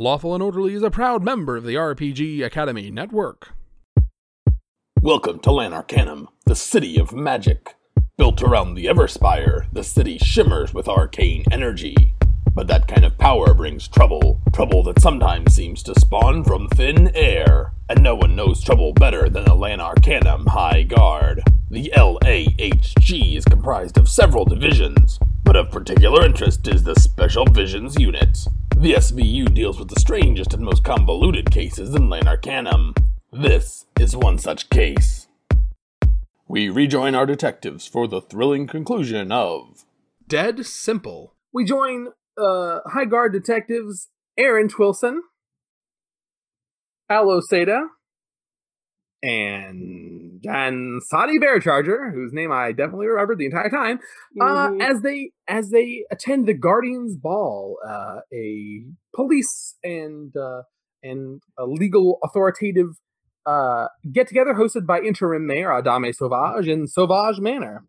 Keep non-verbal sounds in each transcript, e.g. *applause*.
Lawful and Orderly is a proud member of the RPG Academy Network. Welcome to Lanarcanum, the city of magic. Built around the Everspire, the city shimmers with arcane energy. But that kind of power brings trouble, trouble that sometimes seems to spawn from thin air. And no one knows trouble better than the Lanarcanum High Guard. The LAHG is comprised of several divisions, but of particular interest is the Special Visions Unit. The SVU deals with the strangest and most convoluted cases in Lanarcanum. This is one such case. We rejoin our detectives for the thrilling conclusion of Dead Simple. We join uh, High Guard detectives Aaron Twillson, Alo Seda, and Jan Sadi Bearcharger, whose name I definitely remembered the entire time, Mhm. uh, as they as they attend the Guardians Ball, uh, a police and uh, and a legal authoritative uh, get together hosted by interim mayor Adame Sauvage in Sauvage Manor.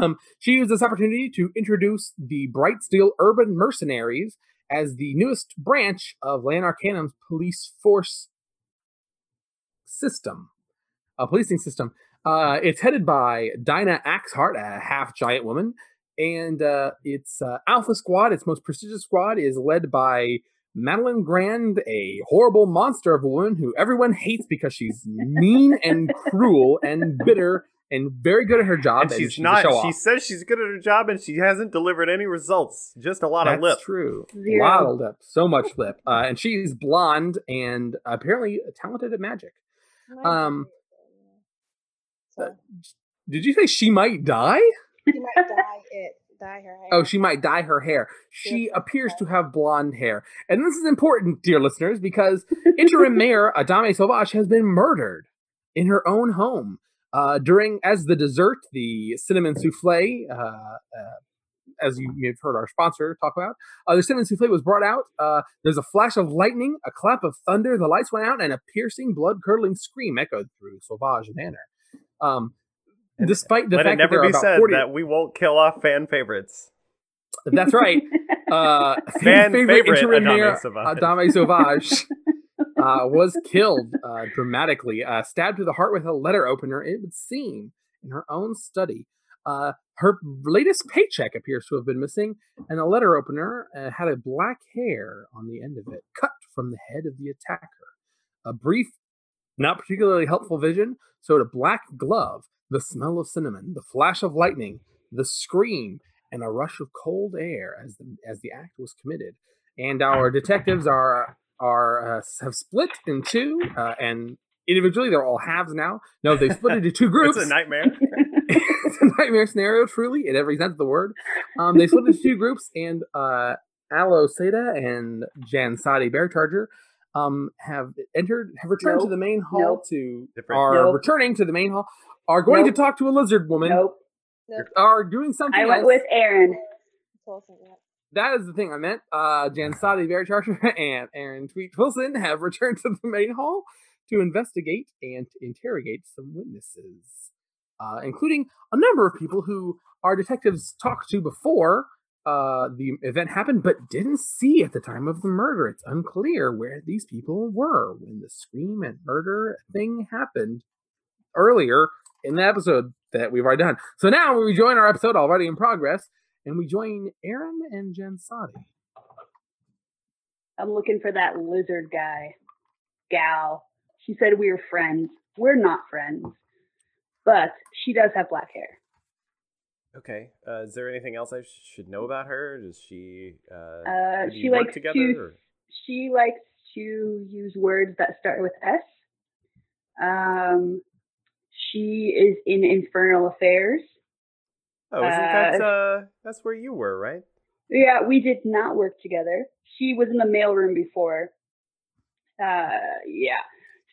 Um, she used this opportunity to introduce the Bright Steel Urban Mercenaries as the newest branch of Lanarcanum's police force system, a policing system. Uh, it's headed by Dinah Axhart, a half giant woman, and uh, its uh, Alpha Squad, its most prestigious squad, is led by Madeline Grand, a horrible monster of a woman who everyone hates because she's mean and *laughs* cruel and bitter and very good at her job. and she's a not. She says she's good at her job, and she hasn't delivered any results. Just a lot That's of lip. That's true. Zero. A lot of lip. So much lip. Uh, and she's blonde and apparently talented at magic. Um, Did you say she might die? she might dye it, dye her hair. Oh, she might dye her hair. She Yes, appears to have blonde hair. And this is important, dear listeners, because interim *laughs* mayor Adame Sauvage has been murdered in her own home. Uh, during, as the dessert, the cinnamon souffle, uh, uh, as you may have heard our sponsor talk about, uh, the cinnamon souffle was brought out. Uh, there's a flash of lightning, a clap of thunder, the lights went out, and a piercing, blood curdling scream echoed through Sauvage Manor. Um, despite the Let fact it never that there are be about said 40 that we won't kill off fan favorites. That's right. *laughs* Uh, Fan favorite, favorite interim Adame Sauvage. Adame Sauvage *laughs* uh, was killed uh, dramatically, uh, stabbed to the heart with a letter opener. It would seem in her own study. Uh, her latest paycheck appears to have been missing, and the letter opener uh, had a black hair on the end of it, cut from the head of the attacker. A brief, not particularly helpful vision so a black glove, the smell of cinnamon, the flash of lightning, the scream, and a rush of cold air as the as the act was committed. And our detectives are are uh, have split in two, uh, and individually they're all halves now. No, they split into two groups. *laughs* It's a nightmare. *laughs* it's a nightmare scenario, truly, in every sense of the word. Um, they split into two groups, and uh, Alo Seda and Jan Sadi Bearcharger um, have entered, have returned to the main hall Nope. to Different. are Nope. returning to the main hall. Are going Nope. to talk to a lizard woman. nope. Nope. Are doing something I went else. with Aaron. Wilson, that is the thing I meant. Uh, Jan Sadi Bearcharger *laughs* and Aaron Tweet Wilson have returned to the main hall to investigate and to interrogate some witnesses, uh, including a number of people who our detectives talked to before uh, the event happened, but didn't see at the time of the murder. It's unclear where these people were when the scream and murder thing happened earlier in the episode that we've already done. So now we join our episode already in progress, and we join Aaron and Jen Sadi. I'm looking for that lizard guy. Gal. She said we were friends. We're not friends. But she does have black hair. Okay. Uh, is there anything else I should know about her? Does she? Uh, Uh, did she likes together. to- or- She likes to use words that start with S. Um, she is in infernal affairs. Oh, isn't that uh, uh? That's where you were, right? Yeah, we did not work together. She was in the mailroom before. Uh, yeah.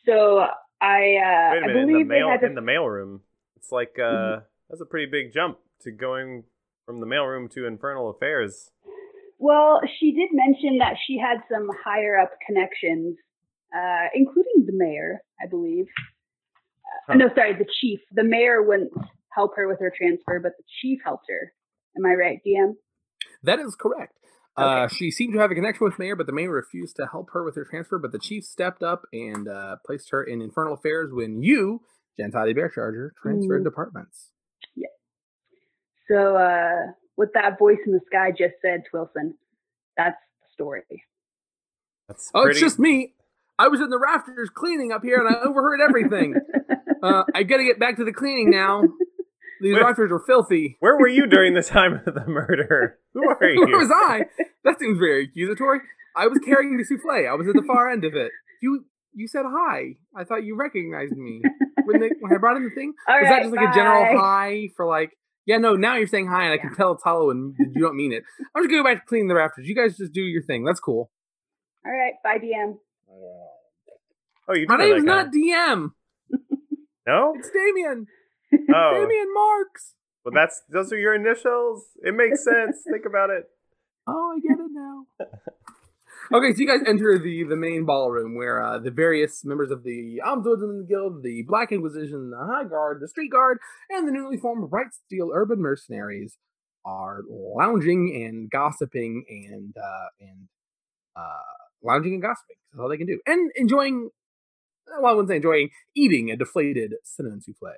So I, uh, Wait a I minute. In the believe mail had to in the mailroom. It's like uh, Mhm. that's a pretty big jump to going from the mailroom to infernal affairs. Well, she did mention that she had some higher up connections, uh, including the mayor, I believe. Uh, Huh. No, sorry, the chief. The mayor wouldn't help her with her transfer, but the chief helped her. Am I right, DM? That is correct. Uh, she seemed to have a connection with Mayor, but the Mayor refused to help her with her transfer. But the Chief stepped up and uh, placed her in Infernal Affairs when you, Gentile Bearcharger, transferred Mm. departments. So, uh, what that voice in the sky just said, to Wilson, that's the story. That's Oh, pretty, it's just me. I was in the rafters cleaning up here, and I overheard everything. *laughs* uh, I got to get back to the cleaning now. These Where- rafters are filthy. Where were you during the time of the murder? *laughs* Who are you? Where was I? That seems very accusatory. I was carrying the souffle. I was at the far end of it. You you said hi. I thought you recognized me when they when I brought in the thing. *laughs* All was right, that just like a general hi for like? Yeah, no. Now you're saying hi, and I can tell it's hollow, and you don't mean it. I'm just gonna go back to cleaning the rafters. You guys just do your thing. That's cool. All right, bye, DM. Oh, you do My name's not DM. *laughs* No. It's Damien. *laughs* Oh, Damien Marks. well, that's those are your initials. It makes sense. Think about it. Oh, I get it now. *laughs* okay, so you guys enter the the main ballroom where uh, the various members of the Ombudsman Guild, the Black Inquisition, the High Guard, the Street Guard, and the newly formed Bright Steel Urban Mercenaries are lounging and gossiping and uh, and uh, lounging and gossiping. That's all they can do, and enjoying. Well, I wouldn't say enjoying eating a deflated cinnamon souffle.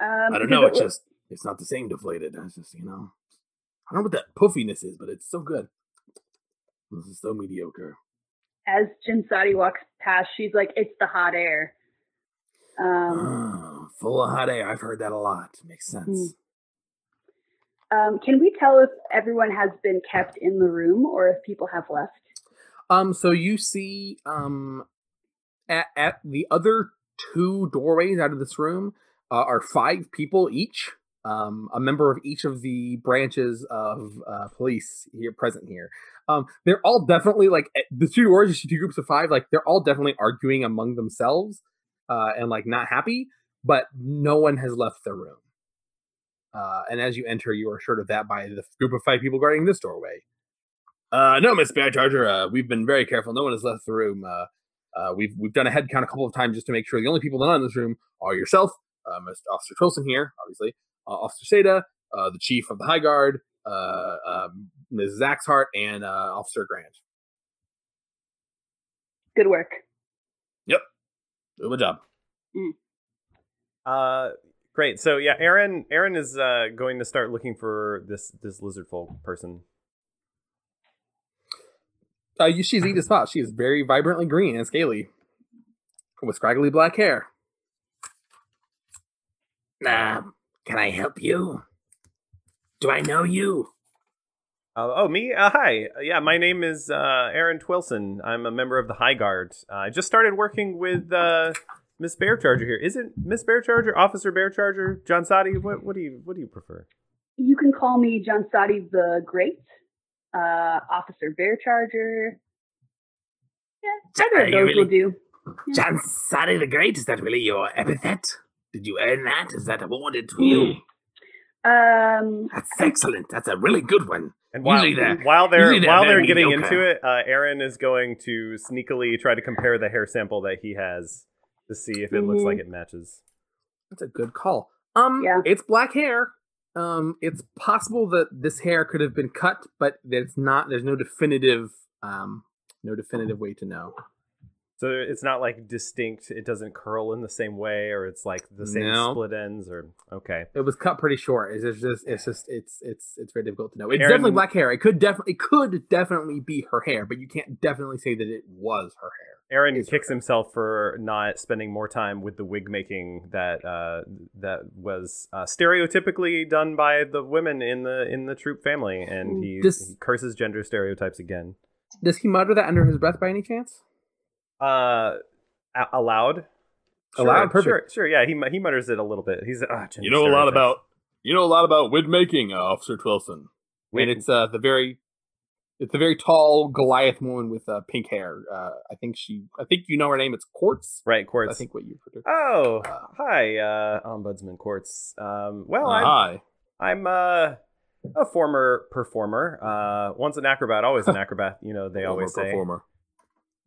Um, I don't know. It's just it's not the same deflated. It's just you know, I don't know what that puffiness is, but it's so good. This is so mediocre. as Jinsati walks past, she's like, "It's the hot air." Um, *sighs* full of hot air. I've heard that a lot. Makes sense. um, can we tell if everyone has been kept in the room or if people have left? Um, so you see, um, at at the other two doorways out of this room uh, are five people each. Um, a member of each of the branches of uh, police here present here. Um, they're all definitely like eh, the two doors. Two groups of five. Like they're all definitely arguing among themselves, uh, and like not happy. But no one has left the room. Uh, and as you enter, you are assured of that by the group of five people guarding this doorway. Uh, no, Miss Bearcharger. Uh, we've been very careful. No one has left the room. Uh, uh, we've we've done a head count a couple of times just to make sure the only people not in this room are yourself, uh, Mr. Officer Trilson here, obviously, Officer Seda, uh, the Chief of the High Guard, uh, um, Ms. Zaxhart, and uh, Officer Grand. Good work. Yep. Good job. Uh, great. So yeah, Aaron. Aaron is uh, going to start looking for this this lizard folk person. Uh, you, she's easy to spot. She is very vibrantly green and scaly, with scraggly black hair. Nah, can I help you? Do I know you? Uh, oh, me? Uh, hi. Uh, yeah, my name is uh, Aaron Twillson. I'm a member of the High Guard. Uh, I just started working with uh, Miss Bearcharger here. Is it Miss Bearcharger, Officer Bearcharger, John Sadi? What, what do you What do you prefer? You can call me John Sadi the Great, uh, Officer Bearcharger. Yeah, either of you those will really- do. John Sadi the Great, is that really your epithet? Did you earn that? Is that awarded to you? Um, That's excellent. That's a really good one. And while, Usually they're- while they're usually they're while they're getting mediocre. into it, uh, Aaron is going to sneakily try to compare the hair sample that he has to see if it looks Mhm. like it matches. That's a good call. Um, Yeah. it's black hair. Um, it's possible that this hair could have been cut, but it's not. There's no definitive, um, no definitive way to know. So it's not like distinct. It doesn't curl in the same way, or it's like the same No. split ends. Or okay, It was cut pretty short. It's just, it's just, it's, it's, it's very difficult to know. It's Aaron- definitely black hair. It could definitely, it could definitely be her hair, but you can't definitely say that it was her hair. Aaron Is kicks himself for not spending more time with the wig making that uh, that was uh, stereotypically done by the women in the in the troop family, and he, This- he curses gender stereotypes again. Does he mutter that under his breath by any chance? Uh, a- aloud. Aloud? sure, Perfect. sure, yeah. He he mutters it a little bit. He's gender You know a lot about you know a lot about wig making, uh, Officer Twillson. and it's uh the very it's the very tall Goliath woman with uh, pink hair. Uh, I think she I think you know her name. It's Quartz. right, Quartz. I think what you refer. Oh, Uh, hi, uh, Ombudsman Quartz. Um, well, Uh, I'm, hi. I'm uh, a former performer. Uh, once an acrobat, always an *laughs* acrobat. You know, they Former always say. performer.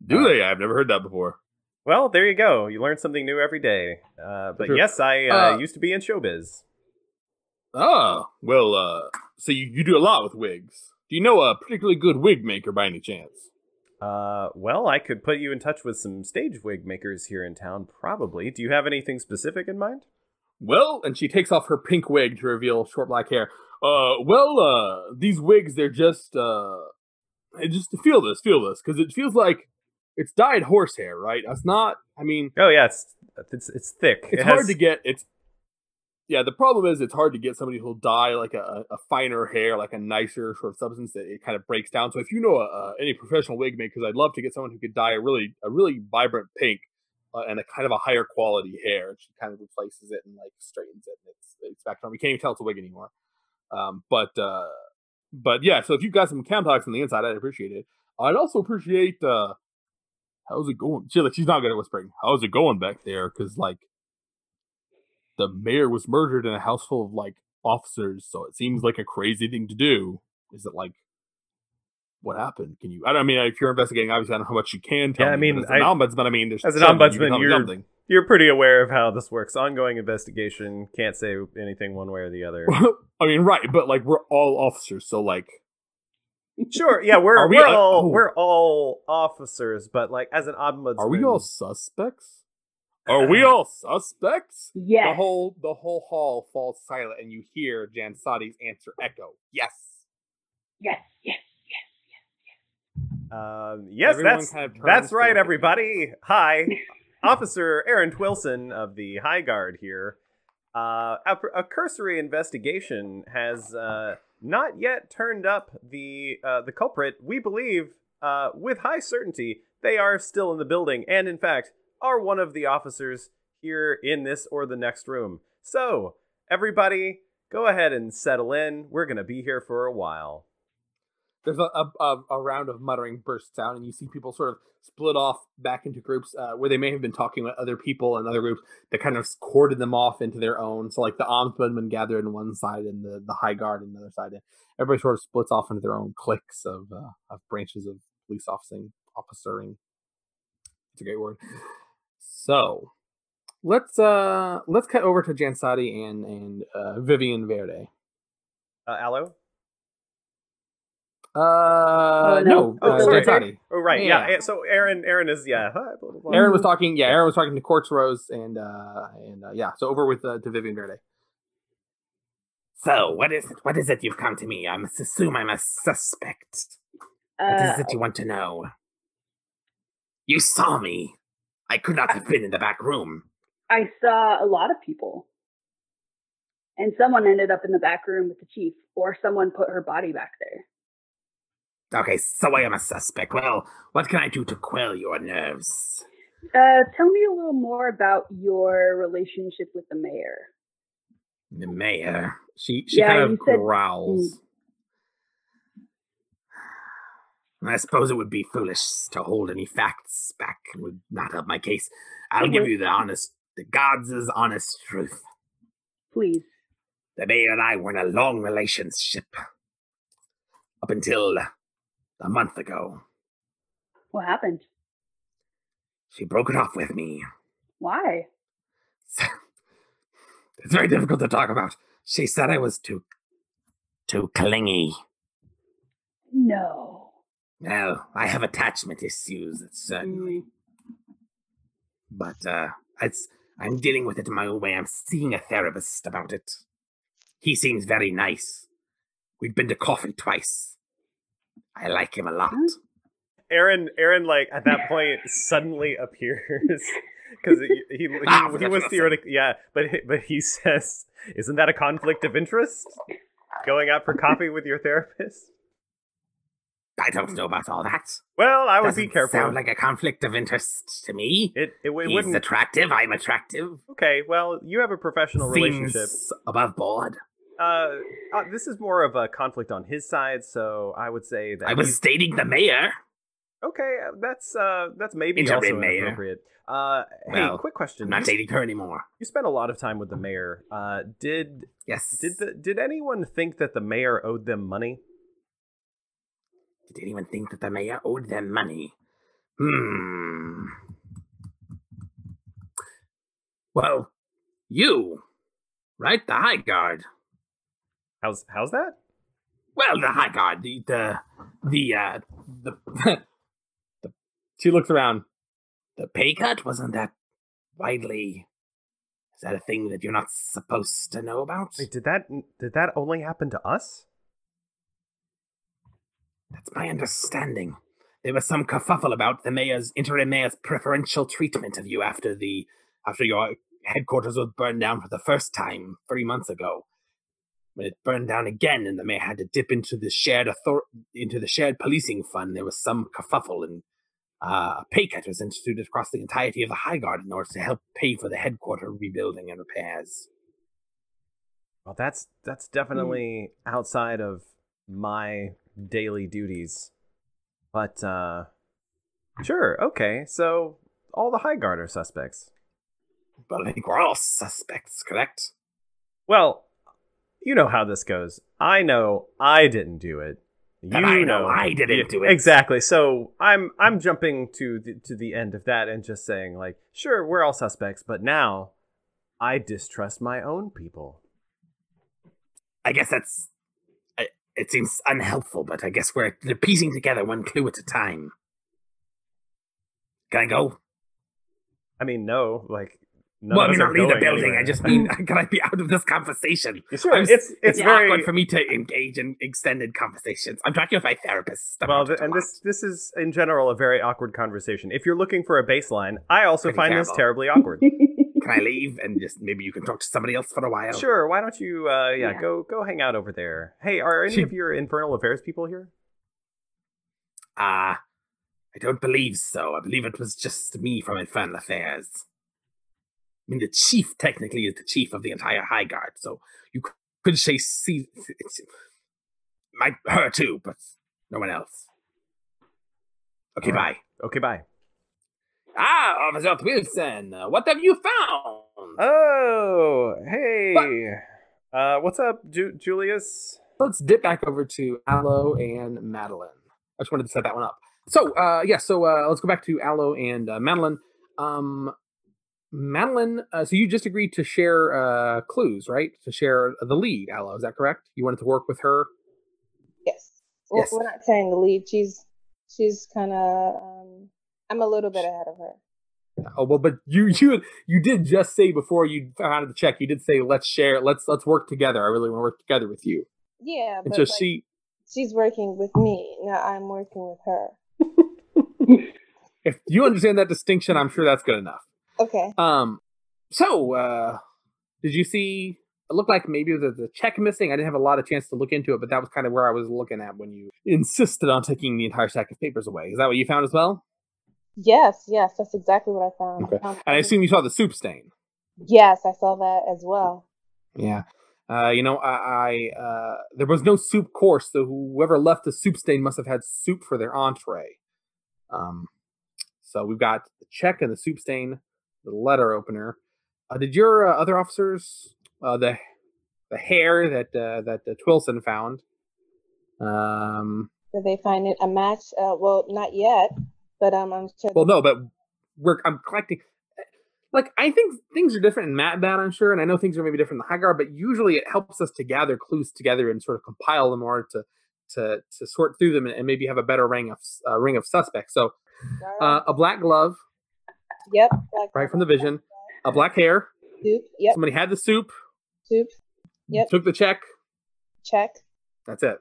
Do Uh, they? I've never heard that before. Well, there you go. You learn something new every day. Uh, but True. yes, I uh, Uh, used to be in showbiz. Ah, well, uh, so you, you do a lot with wigs. Do you know a particularly good wig maker by any chance? Uh, well, I could put you in touch with some stage wig makers here in town, probably. Do you have anything specific in mind? Well, and she takes off her pink wig to reveal short black hair. Uh, well, uh, these wigs, they're just, uh, just feel this, feel this, because it feels like it's dyed horsehair, right? That's not, I mean, Oh yeah, it's it's it's thick. it's It hard has- to get, it's, yeah, the problem is it's hard to get somebody who'll dye like a, a finer hair, like a nicer sort of substance that it kind of breaks down. So if you know uh, any professional wig maker, because I'd love to get someone who could dye a really, a really vibrant pink uh, and a kind of a higher quality hair. She kind of replaces it and like straightens it. And it's, it's back on. We can't even tell it's a wig anymore. Um, but uh, but yeah, so if you've got some contacts on the inside, I'd appreciate it. I'd also appreciate uh, how's it going? She like she's not good at whispering. How's it going back there? Because like the mayor was murdered in a house full of like officers, so it seems like a crazy thing to do. Is it like what happened? Can you? I don't I mean if you're investigating, obviously I don't know how much you can tell. Yeah, I me, but mean, as an I- ombudsman, I mean, there's as an you ombudsman, you're- something. You're pretty aware of how this works. Ongoing investigation. Can't say anything one way or the other. *laughs* I mean, right, but like we're all officers, so like Sure. Yeah, we're Are we- we, are uh, all oh. we're all officers, but like as an ombudsman, Are we all suspects? Are we all suspects? Yes. The whole the whole hall falls silent, and you hear Jan Sadi's answer echo. Yes. Yes. Yes. Yes. Yes. Um, yes, Everyone that's kind of that's right, look everybody. Hi, *laughs* Officer Aaron Twillson of the High Guard here. Uh, a, a cursory investigation has uh, not yet turned up the uh, the culprit. We believe, uh, with high certainty, they are still in the building, and in fact, are one of the officers here in this or the next room. So, everybody, go ahead and settle in. We're gonna be here for a while. There's a, a, a, round of muttering bursts out, and you see people sort of split off back into groups uh, where they may have been talking with other people and other groups that kind of corded them off into their own. So, like the ombudsman gathered on one side and the, the high guard on the other side. And everybody sort of splits off into their own cliques of uh, of branches of police officing, officering. It's a great word. So, let's uh let's cut over to Jansati and and uh, Vivian Verde. Uh, Aloe. Uh, no. no, Oh, uh, sorry. Jansati. Oh right, yeah. Yeah. eh, So Aaron, Aaron is yeah. Hi, blah, blah, blah. Aaron was talking. Yeah, Aaron was talking to Quartz Rose, and uh, and uh, yeah. So over with uh, to Vivian Verde. So what is it? What is it you've come to me? I must assume I'm a suspect. What Uh, is it you want to know? You saw me. I could not have been in the back room. I saw a lot of people. And someone ended up in the back room with the chief, or someone put her body back there. Okay, so I am a suspect. Well, what can I do to quell your nerves? Uh, tell me a little more about your relationship with the mayor. The mayor. She she Yeah, kind of you said- growls. I suppose it would be foolish to hold any facts back. It would not help my case. I'll give Mhm. you the honest, the God's honest truth. Please. The mayor and I were in a long relationship up until a month ago. What happened? She broke it off with me. Why? It's very difficult to talk about. She said I was too, too clingy. No. Well, I have attachment issues, certainly. But uh it's I'm dealing with it in my own way. I'm seeing a therapist about it. He seems very nice. We've been to coffee twice. I like him a lot. Aaron, Aaron, like at that *laughs* point, suddenly appears *laughs* because he he, he, Ah, he that's was what I theoretically yeah, but he- but he *laughs* says, "Isn't that a conflict of interest? Going out for coffee with your therapist?" I don't know about all that. Well, I would be Doesn't careful. Sound like a conflict of interest to me. it it, it He's wouldn't. attractive. I'm attractive. okay, well, you have a professional relationship. Above board. Uh, uh, this is more of a conflict on his side, so I would say that I was he's- dating the mayor. okay. uh, That's uh, that's maybe Interim also mayor. inappropriate. Uh, hey, Well, quick question. I'm not dating her anymore. You spent a lot of time with the mayor. Uh, did Yes. did the did anyone think that the mayor owed them money? Did anyone think that the mayor owed them money? Hmm. Well, you, right? The High Guard. How's how's that? Well, the High Guard, the the the uh, the, *laughs* the she looks around. The pay cut wasn't that widely. Is that a thing that you're not supposed to know about? Wait, did that did that only happen to us? That's my understanding. There was some kerfuffle about the mayor's interim mayor's preferential treatment of you after the after your headquarters was burned down for the first time three months ago. When it burned down again, and the mayor had to dip into the shared author- into the shared policing fund, there was some kerfuffle, and uh, a pay cut was instituted across the entirety of the High Guard in order to help pay for the headquarter rebuilding and repairs. Well, that's that's definitely outside of my daily duties. But uh sure, okay. So all the high guard are suspects. But I think we're all suspects, correct? Well, you know how this goes. I know I didn't do it. You And I know I didn't do it. Exactly. So I'm I'm jumping to the, to the end of that and just saying like, sure, we're all suspects, but now I distrust my own people. I guess that's. I- It seems unhelpful, but I guess we're piecing together one clue at a time. Can I go? I mean, no, like none well, I mean, us not leave the building. anywhere. *laughs* I just mean, can I be out of this conversation? Sure, I'm- it's it's, very awkward for me to engage in extended conversations. I'm talking with my therapist. well, about th- it a and this this is in general a very awkward conversation. If you're looking for a baseline, I also Pretty find this terribly *laughs* awkward. Can I leave and just maybe you can talk to somebody else for a while? Sure, why don't you uh yeah, Yeah. go go hang out over there. Hey, are any She- of your infernal affairs people here? Ah, I don't believe so. I believe it was just me from Infernal Affairs. I mean, the chief technically is the chief of the entire High Guard, so you could say see, it's, my her too, but no one else. Okay, right. bye. Okay, bye. Ah, Officer Wilson, what have you found? Oh, hey. Uh what's up, Ju- Julius? Let's dip back over to Aloe and Madeline. I just wanted to set that one up. So, uh, yeah, so uh, let's go back to Aloe and uh, Madeline. Um, Madeline, uh, so you just agreed to share uh, clues, right? To share the lead, Aloe. Is that correct? You wanted to work with her. Yes. Well, Yes. We're not saying the lead. She's she's kind of. Um, I'm a little bit ahead of her. Oh well, but you *laughs* you you did just say before you found the check. You did say let's share, let's let's work together. I really want to work together with you. Yeah, And but so like, she, she's working with me. Now I'm working with her. if you understand that distinction, I'm sure that's good enough. Okay. Um, so, uh, did you see? It looked like maybe there's a check missing. I didn't have a lot of chance to look into it, but that was kind of where I was looking at when you *laughs* insisted on taking the entire stack of papers away. Is that what you found as well? Yes, yes, that's exactly what I found. Okay. found And I assume you saw the soup stain. Yes, I saw that as well. Yeah. Uh, you know, I, I uh, there was no soup course, so whoever left the soup stain must have had soup for their entree. Um, so we've got the check and the soup stain, the letter opener. Uh, did your uh, other officers, uh, the the hair that uh, that uh, Twillson found, um, Did they find it a match? Uh, well, not yet, but um, I'm sure. well, no, but we're I'm collecting. Like I think things are different in Matt Bat, I'm sure, and I know things are maybe different in the High Guard, but usually it helps us to gather clues together and sort of compile them order to to to sort through them and, and maybe have a better ring of uh, ring of suspects. So uh, a black glove, yep. Like right from the vision, a black hair. Soup. Yep. Somebody had the soup, Soup. Yep. took the check. Check. That's it.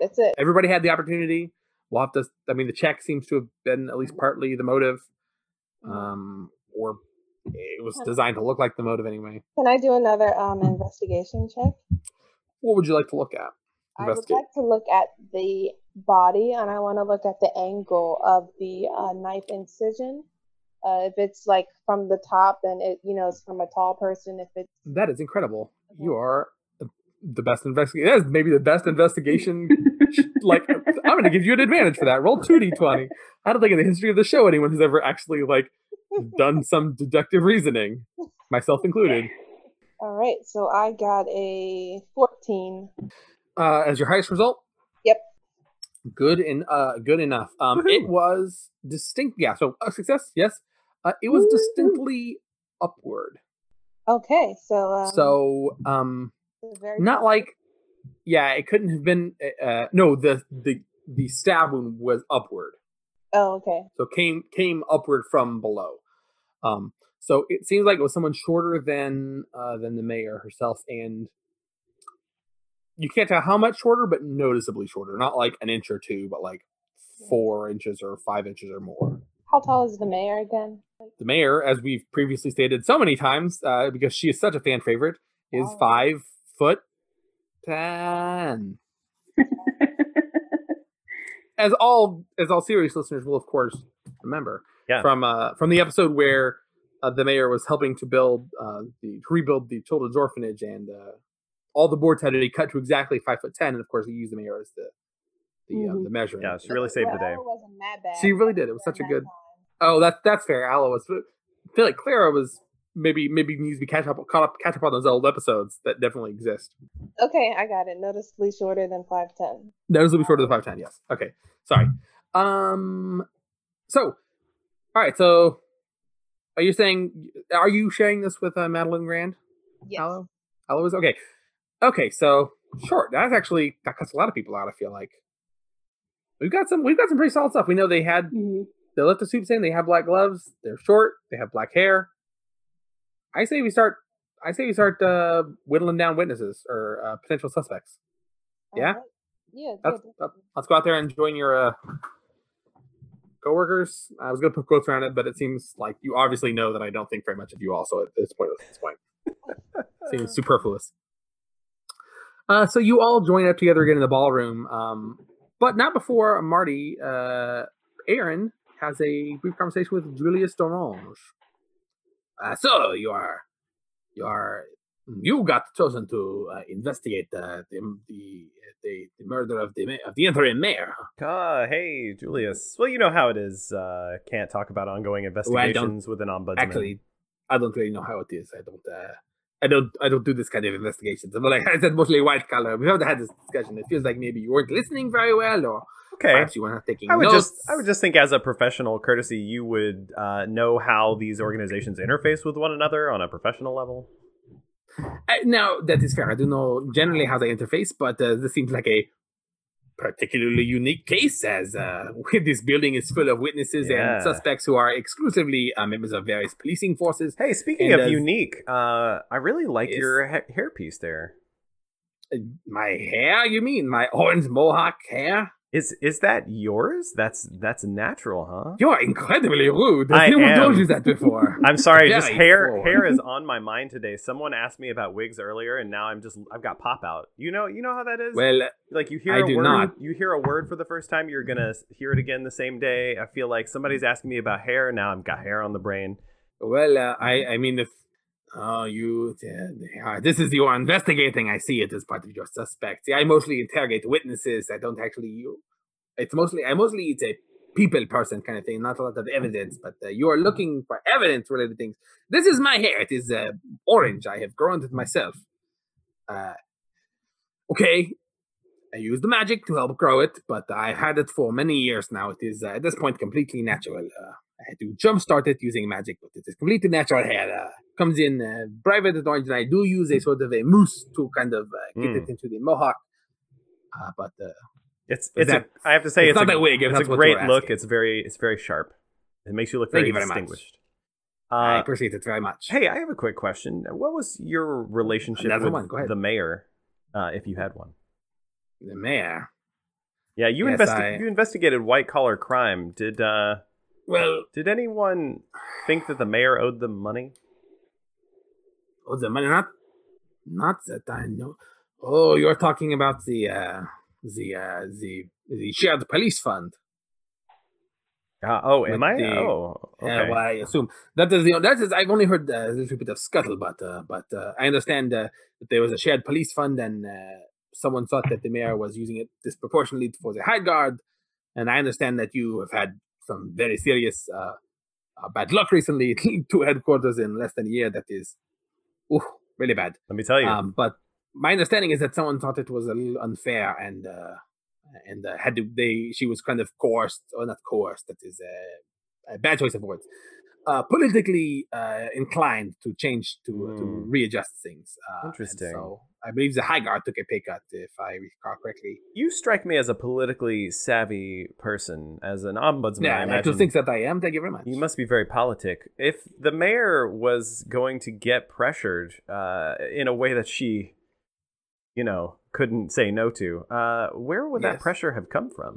That's it. Everybody had the opportunity. We'll have to. I mean, the check seems to have been at least partly the motive, um, or it was designed to look like the motive anyway. Can I do another um investigation check? What would you like to look at? I would like to look at the body and I want to look at the angle of the uh, knife incision. Uh, if it's like from the top, then it you know it's from a tall person. If it's That is incredible. You are the best investigator. That is maybe the best investigation. like, *laughs* I'm going to give you an advantage for that. Roll two d20. I don't think in the history of the show anyone has ever actually like done *laughs* some deductive reasoning, myself included. all right, so I got a fourteen. Uh, as your highest result. Yep. Good and uh, good enough. Um, it was distinct. Yeah. So a success. Yes. Uh, it was distinctly upward. Okay, so um, so um, very not like yeah, it couldn't have been. Uh, no, the the the stab wound was upward, Oh, okay. so came came upward from below. Um, so it seems like it was someone shorter than uh, than the mayor herself, and you can't tell how much shorter, but noticeably shorter. Not like an inch or two, but like four inches or five inches or more. How tall is the mayor again? The mayor, as we've previously stated so many times, uh, because she is such a fan favorite, is Wow. five foot ten. *laughs* As all as all serious listeners will, of course, remember Yeah. from uh, from the episode where uh, the mayor was helping to build uh, the to rebuild the children's orphanage, and uh, all the boards had to be cut to exactly five foot ten, and of course, he used the mayor as the the, uh, Mhm. the measuring. Yeah, she really saved the day. Wasn't that bad. She really did. It was such a good- time. Oh, that's that's fair. Aloe was. I feel like Clara was maybe maybe needs to be catch up caught up catch up on those old episodes that definitely exist. Okay, I got it. Noticeably shorter than five ten. Those will be short of five ten. Yes. Okay. Sorry. Um. So, all right. So, are you saying are you sharing this with uh, Madeline Grand? Yes. Aloe. Aloe is okay. Okay. So short. That's actually that cuts a lot of people out. I feel like we've got some we've got some pretty solid stuff. We know they had Mhm. They left the soup in. They have black gloves. They're short. They have black hair. I say we start. I say we start uh, whittling down witnesses or uh, potential suspects. Yeah? Alright. Yeah. Let's, yeah, let- let's go out there and join your uh, coworkers. I was going to put quotes around it, but it seems like you obviously know that I don't think very much of you. Also, at this point, at this point, *laughs* seems superfluous. Uh, so you all join up together again in the ballroom, um, but not before Marty. Uh, Aaron has a brief conversation with Julius Dorange. Uh, so you are, you are, you got chosen to uh, investigate the the, the the the murder of the of the interim mayor. Ah, hey, Julius. Well, you know how it is. Uh, can't talk about ongoing investigations with an ombudsman. Actually, I don't really know how it is. I don't. Uh, I don't. I don't do this kind of investigations. But like *laughs* I said, mostly white collar. We haven't had this discussion. It feels like maybe you weren't listening very well, or okay. perhaps you were not taking I would notes. just, I would just think, as a professional courtesy, you would uh, know how these organizations interface with one another on a professional level. Uh, now that is fair. I don't know generally how they interface, but uh, this seems like a particularly unique case, as uh, *laughs* this building is full of witnesses Yeah. and suspects who are exclusively uh, members of various policing forces. Hey, speaking And of unique, uh, I really like Yes. your ha- hairpiece there. Uh, My hair, you mean? My orange mohawk hair? Is is that yours? That's that's natural, huh? You are incredibly rude. Has I anyone am. told you that before? *laughs* I'm sorry, just hair forward. hair is *laughs* on my mind today. Someone asked me about wigs earlier, and now I'm just I've got pop out. You know you know how that is. well, like you hear I a do word, not. you hear a word for the first time, you're gonna hear it again the same day. I feel like somebody's asking me about hair. Now I've got hair on the brain. well, uh, I, I mean, if oh, you, uh, this is your investigating. I see it as part of your suspect. See, I mostly interrogate witnesses. I don't actually. You, it's mostly, I mostly it's a people person kind of thing, not a lot of evidence. But uh, you are looking for evidence related things. This is my hair. It is uh, orange. I have grown it myself. Uh, okay, I use the magic to help grow it, but I've had it for many years now. It is uh, at this point completely natural. I had to jumpstart it using magic, but it is completely natural hair. Uh, comes in uh, private at orange, and I do use a sort of a mousse to kind of uh, get Mm. it into the mohawk. Uh, but uh, It's it's that- a, I have to say it's it's, not a, that wig, It's a great look. It's very it's very sharp. It makes you look very you very much. distinguished. I Uh, appreciate it very much. hey, I have a quick question. What was your relationship Another with one, go ahead. the mayor, uh, if you had one? the mayor. Yeah, you Yes, investi- I- you investigated white collar crime. Did uh Well, did anyone think that the mayor owed them money? oh, the money not, not that I know. Oh, you're talking about the uh, the uh, the the shared police fund. Uh, oh, am I? the- oh, okay. Yeah, well, I assume that is the that is. I've only heard uh, a little bit of scuttlebutt, uh, but uh, I understand uh, that there was a shared police fund, and uh, someone thought that the mayor was using it disproportionately for the high guard. And I understand that you have had some very serious uh, uh, bad luck recently. *laughs* Two headquarters in less than a year. That is, ooh, really bad. Let me tell you. Um, but my understanding is that someone thought it was a little unfair and uh, and uh, had to they she was kind of coerced or not coerced that is uh, a bad choice of words. Uh, politically uh, inclined to change to to Mm. readjust things. Uh, Interesting. So I believe the High Guard took a pay cut, if I recall correctly. You strike me as a politically savvy person, as an ombudsman. Yeah, I I think that I am. Thank you very much. you must be very politic. If the mayor was going to get pressured uh, in a way that she, you know, couldn't say no to, uh, where would that pressure have come from?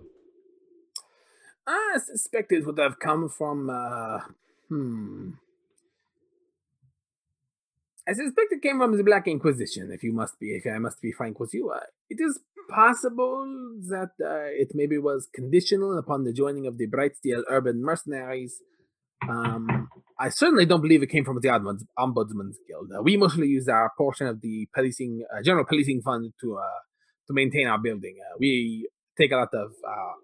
I suspect it would have come from. Uh, hmm. I suspect it came from the Black Inquisition. If you must be, if I must be frank with you, uh, it is possible that uh, it maybe was conditional upon the joining of the Bright Steel Urban Mercenaries. Um, I certainly don't believe it came from the Ombuds- Ombudsman's Guild. Uh, we mostly use our portion of the policing, uh, general policing fund to uh, to maintain our building. Uh, we take a lot of our,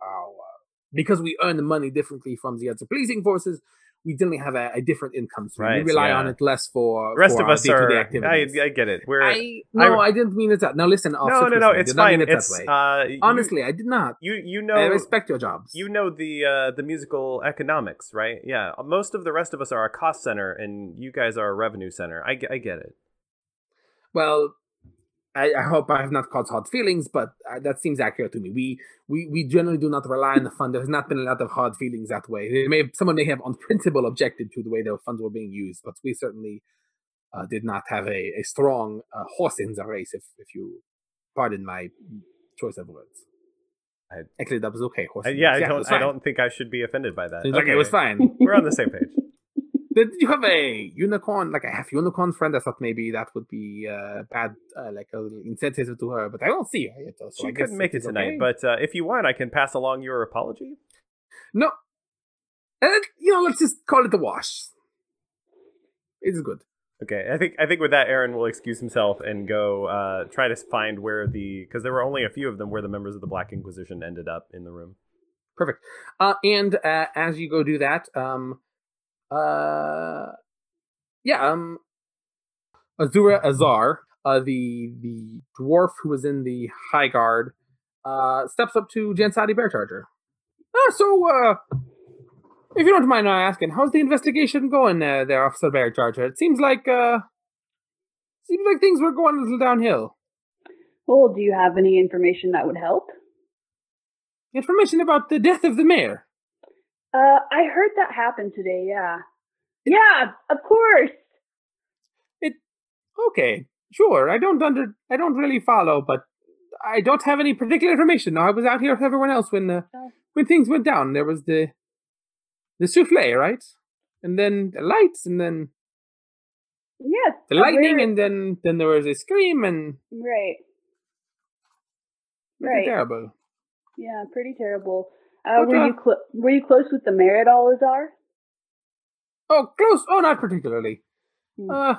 because we earn the money differently from the other policing forces. We generally have a, a different income stream. Right, we rely yeah. on it less for The rest for of us day-to-day are. I, activities. I get it. We're I no, I, didn't mean it that. Now listen, no, no, no. I It's fine. it It's that way. uh, you- Honestly, I did not. you you I know respect your jobs. you know the uh, the musical economics, right? Yeah, most of the rest of us are a cost center, and you guys are a revenue center. I, I get it. Well, I, I hope I have not caused hard feelings, but uh, that seems accurate to me. We, we we generally do not rely on the fund. There has not been a lot of hard feelings that way. They may have, someone may have, on principle, objected to the way the funds were being used, but we certainly uh, did not have a, a strong uh, horse in the race, if if you pardon my choice of words. I- Actually, that was okay. Horse I, yeah. I don't. I don't think I should be offended by that. Seems like it was fine. We're on the same page. Did you have a unicorn, like a half unicorn friend? I thought maybe that would be uh, bad, uh, like a little incentive to her, but I don't see her yet. So She I couldn't make it tonight, okay. but uh, if you want, I can pass along your apology. no, uh, you know, let's just call it the wash. It's good. Okay, I think I think with that, Aaron will excuse himself and go uh, try to find where the because there were only a few of them where the members of the Black Inquisition ended up in the room. Perfect. Uh, and uh, as you go do that, um, uh, yeah, um, Azura Azar, uh, the the dwarf who was in the High Guard, uh, steps up to Jansadi Bearcharger. Ah, so, uh, if you don't mind my asking, how's the investigation going uh, there, Officer Bearcharger? It seems like uh, seems like things were going a little downhill. Well, do you have any information that would help? Information about the death of the mayor. Uh, I heard that happened today. Yeah. Yeah, of course. It okay, sure. I don't under I don't really follow, but I don't have any particular information. Now I was out here with everyone else when uh, when things went down. There was the the souffle, right? And then the lights, and then Yes. the lightning, and then then there was a scream, and right. pretty Right. terrible. Yeah, pretty terrible. Uh, were uh, you cl- were you close with the mayor at all, Azar? Oh, close. Oh, not particularly. Hmm. Uh,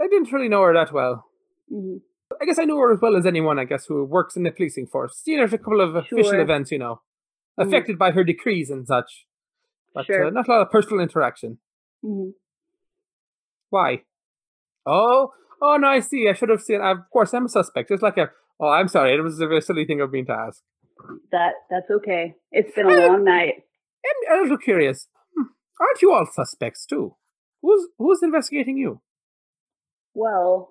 I didn't really know her that well. hmm I guess I knew her as well as anyone. I guess who works in the policing force. Seen her at a couple of official events, you know, Mhm. affected by her decrees and such. But Sure. uh, not a lot of personal interaction. hmm Why? Oh, oh no, I see. I should have seen. Of course, I'm a suspect. It's like a. Oh, I'm sorry. It was a very silly thing of me to ask. That that's okay. It's been a long night. I'm a little curious. Hmm, Aren't you all suspects too? Who's who's investigating you? Well,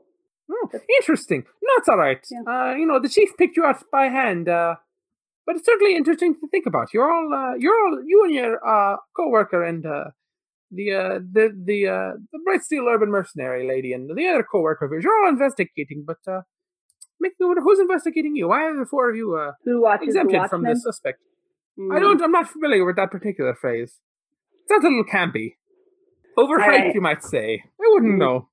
Hmm, interesting. No, it's all right. Yeah. Uh, you know, the chief picked you out by hand. Uh, but it's certainly interesting to think about. You're all, uh, you're all, you and your uh, co-worker and uh, the uh, the the uh, the Bright Steel Urban Mercenary lady and the other co-worker of yours. You're all investigating, but uh, make me wonder who's investigating you. Why are the four of you uh, who watches exempted from the suspect? I Mm. don't. I'm not familiar with that particular phrase. Sounds a little campy. Overhyped, Alright. you might say. I wouldn't Mm. know.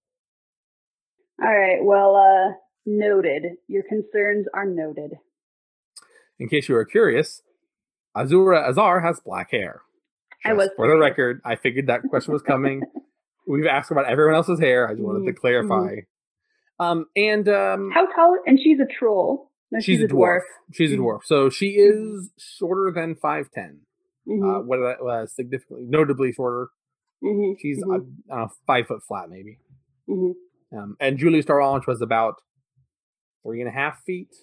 All right. Well, uh, noted. Your concerns are noted. In case you were curious, Azura Azar has black hair. I was for the record. I figured that question was coming. *laughs* We've asked about everyone else's hair. I just wanted to Mhm, clarify. Um, and um, How tall? And she's a troll. No, she's, a dwarf. She's a Mhm. dwarf, so she is shorter than five ten. hmm Uh, what that uh, significantly, notably shorter. hmm She's Mhm. uh, know, five foot flat, maybe. hmm Um, and Julius Dorange was about three and a half feet.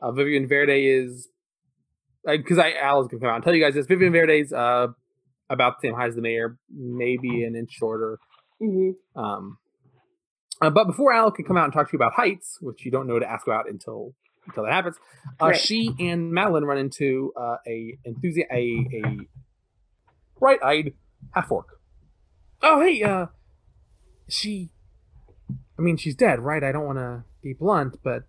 Uh, Vivian Verde is because I Al's gonna come out and tell you guys this. Vivian Verde's uh, about the same height as the mayor, maybe an inch shorter. hmm Um, uh, but before Al can come out and talk to you about heights, which you don't know to ask about until until that happens, uh, Right. she and Madeline run into uh, a enthusi- a a bright-eyed half orc. Oh, hey, uh, she. I mean, she's dead, right? I don't want to be blunt, but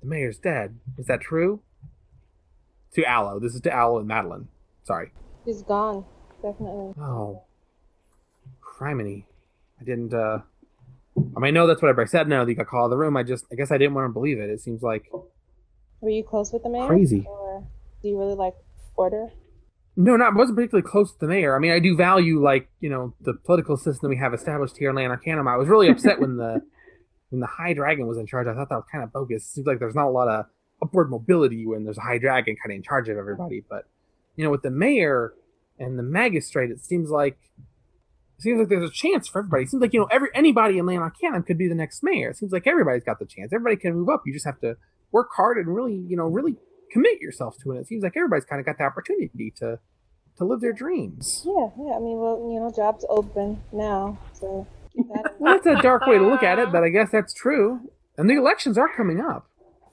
the mayor's dead. Is that true? To Aloe. This is to Aloe and Madeline. Sorry. She's gone, definitely. Oh, criminy! I didn't. uh I mean, I know that's what everybody said. No, that you got called out of the room. I just, I guess, I didn't want to believe it. It seems like Were you close with the mayor? Crazy. Or do you really like order? no, not I wasn't particularly close to the mayor. I mean, I do value like you know the political system we have established here in Lanarcanum. I was really upset when the *laughs* when the High Dragon was in charge. I thought that was kind of bogus. It seems like there's not a lot of upward mobility when there's a High Dragon kind of in charge of everybody. But you know, with the mayor and the magistrate, it seems like it seems like there's a chance for everybody. It seems like you know every anybody in Lanarcanum could be the next mayor. It seems like everybody's got the chance. Everybody can move up. You just have to work hard and really you know really commit yourself to it. It seems like everybody's kind of got the opportunity to to live their dreams. Yeah, yeah. I mean, well, you know, jobs open now, so that, *laughs* Well, that's a dark way to look at it, but I guess that's true. And the elections are coming up.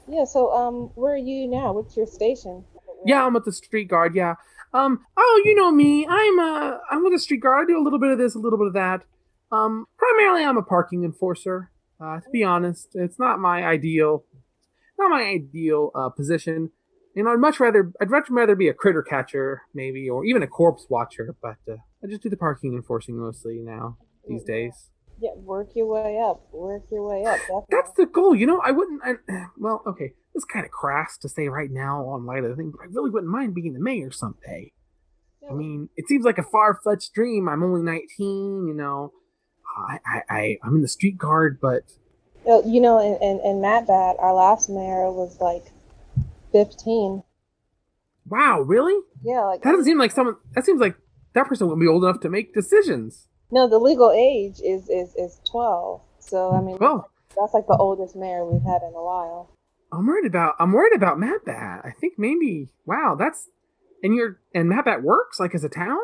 yeah. So, um, where are you now? What's your station? Yeah, I'm with the street guard. Yeah. Um. Oh, you know me. I'm uh. I'm with the street guard. I do a little bit of this, a little bit of that. Um. Primarily, I'm a parking enforcer. Uh, to be honest, it's not my ideal, not my ideal uh, position. You know, I'd much rather, I'd much rather be a critter catcher, maybe, or even a corpse watcher. But uh, I just do the parking enforcing mostly now these days. Yeah, work your way up. Work your way up. Definitely. That's the goal. You know, I wouldn't. I, *sighs* well, okay, it's kind of crass to say right now on light of the thing, but I really wouldn't mind being the mayor someday. I mean, it seems like a far fetched dream. I'm only 19. You know, I, I, I I'm in the street guard, but you know, in, in, in Matbat, our last mayor was like 15. wow, really? Yeah, like That doesn't seem like someone. That seems like that person wouldn't be old enough to make decisions. no, the legal age is is is 12. So I mean, Well, that's like the oldest mayor we've had in a while. I'm worried about. I'm worried about Matbat. I think maybe. Wow, that's. And you're and Matbat works like as a town.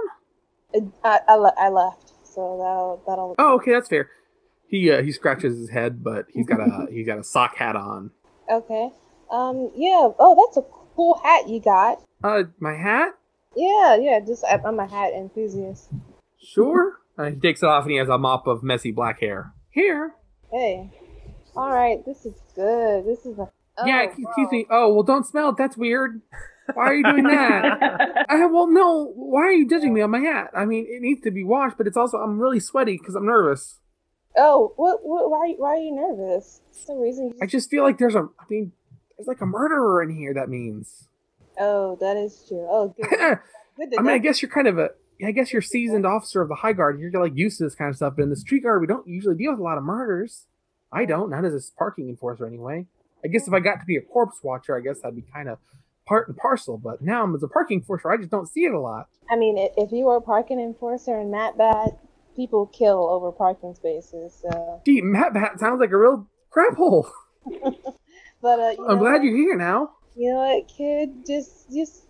I, I, I left, so that'll that'll. Oh, okay, that's fair. He uh, he scratches his head, but he's got a *laughs* he's got a sock hat on. Okay. Um. Yeah. Oh, that's a cool hat you got. Uh, my hat? Yeah. Yeah. Just I, I'm a hat enthusiast. Sure. Uh, he takes it off and he has a mop of messy black hair. Here. Hey. All right. This is good. This is a. yeah, oh, excuse wow. me. Oh, well, don't smell it. That's weird. Why are you doing that? *laughs* uh, well, no. Why are you judging me on my hat? I mean, it needs to be washed, but it's also I'm really sweaty because I'm nervous. Oh, what? What? Why? Why are you nervous? The reason? You... I just feel like there's a. I mean, there's like a murderer in here. That means. Oh, that is true. Oh, *laughs* good. I good to mean, I guess you're kind of a. I guess you're seasoned officer of the High Guard. You're like used to this kind of stuff. But in the Street Guard, we don't usually deal with a lot of murders. I don't. Not as a parking enforcer, anyway. I guess if I got to be a corpse watcher, I guess that'd be kind of part and parcel. But now I'm as a parking enforcer, I just don't see it a lot. I mean, if you were a parking enforcer in Matbat, people kill over parking spaces. So, Gee, Matbat sounds like a real crap hole. *laughs* but uh, I'm glad what? you're here now. You know what, kid? Just, just,